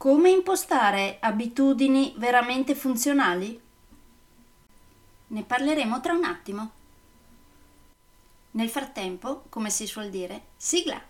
Come impostare abitudini veramente funzionali? Ne parleremo tra un attimo. Nel frattempo, come si suol dire, sigla!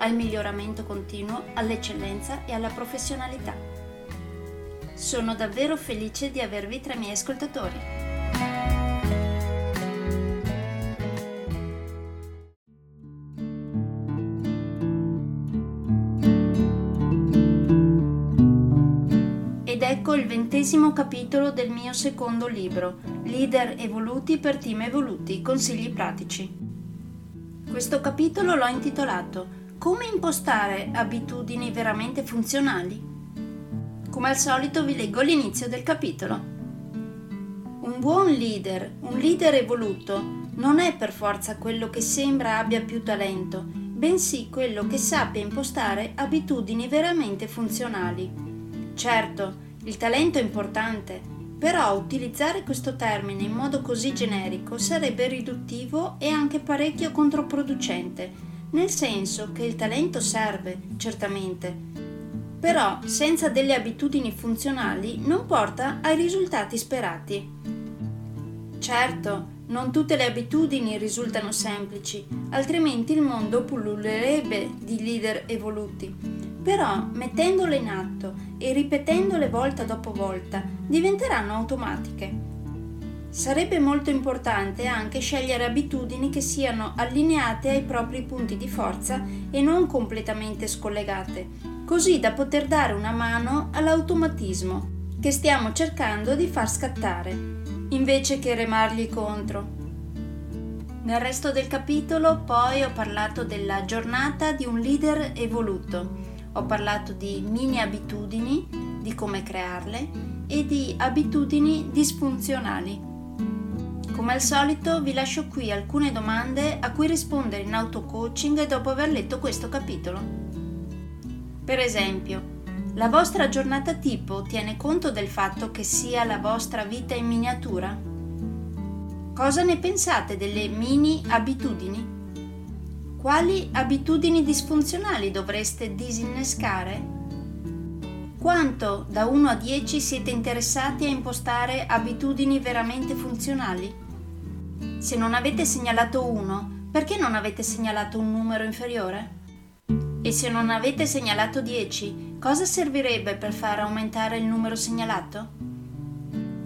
al miglioramento continuo, all'eccellenza e alla professionalità. Sono davvero felice di avervi tra i miei ascoltatori. ecco il ventesimo capitolo del mio secondo libro, Leader evoluti per team evoluti, consigli pratici. Questo capitolo l'ho intitolato Come impostare abitudini veramente funzionali? Come al solito vi leggo l'inizio del capitolo. Un buon leader, un leader evoluto, non è per forza quello che sembra abbia più talento, bensì quello che sappia impostare abitudini veramente funzionali. Certo, il talento è importante, però utilizzare questo termine in modo così generico sarebbe riduttivo e anche parecchio controproducente, nel senso che il talento serve, certamente, però senza delle abitudini funzionali non porta ai risultati sperati. Certo, non tutte le abitudini risultano semplici, altrimenti il mondo pullulerebbe di leader evoluti però mettendole in atto e ripetendole volta dopo volta diventeranno automatiche. Sarebbe molto importante anche scegliere abitudini che siano allineate ai propri punti di forza e non completamente scollegate, così da poter dare una mano all'automatismo che stiamo cercando di far scattare, invece che remargli contro. Nel resto del capitolo poi ho parlato della giornata di un leader evoluto ho parlato di mini abitudini, di come crearle e di abitudini disfunzionali. Come al solito vi lascio qui alcune domande a cui rispondere in auto-coaching dopo aver letto questo capitolo. Per esempio, la vostra giornata tipo tiene conto del fatto che sia la vostra vita in miniatura? Cosa ne pensate delle mini abitudini? Quali abitudini disfunzionali dovreste disinnescare? Quanto da 1 a 10 siete interessati a impostare abitudini veramente funzionali? Se non avete segnalato 1, perché non avete segnalato un numero inferiore? E se non avete segnalato 10, cosa servirebbe per far aumentare il numero segnalato?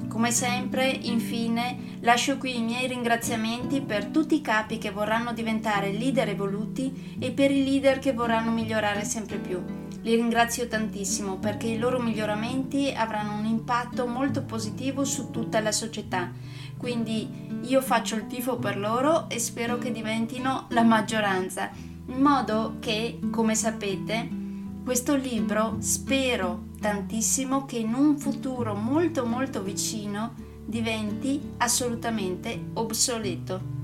Come sempre, infine, lascio qui i miei ringraziamenti per tutti i capi che vorranno diventare leader evoluti e per i leader che vorranno migliorare sempre più. Li ringrazio tantissimo perché i loro miglioramenti avranno un impatto molto positivo su tutta la società. Quindi io faccio il tifo per loro e spero che diventino la maggioranza, in modo che, come sapete, questo libro spero tantissimo che in un futuro molto molto vicino diventi assolutamente obsoleto.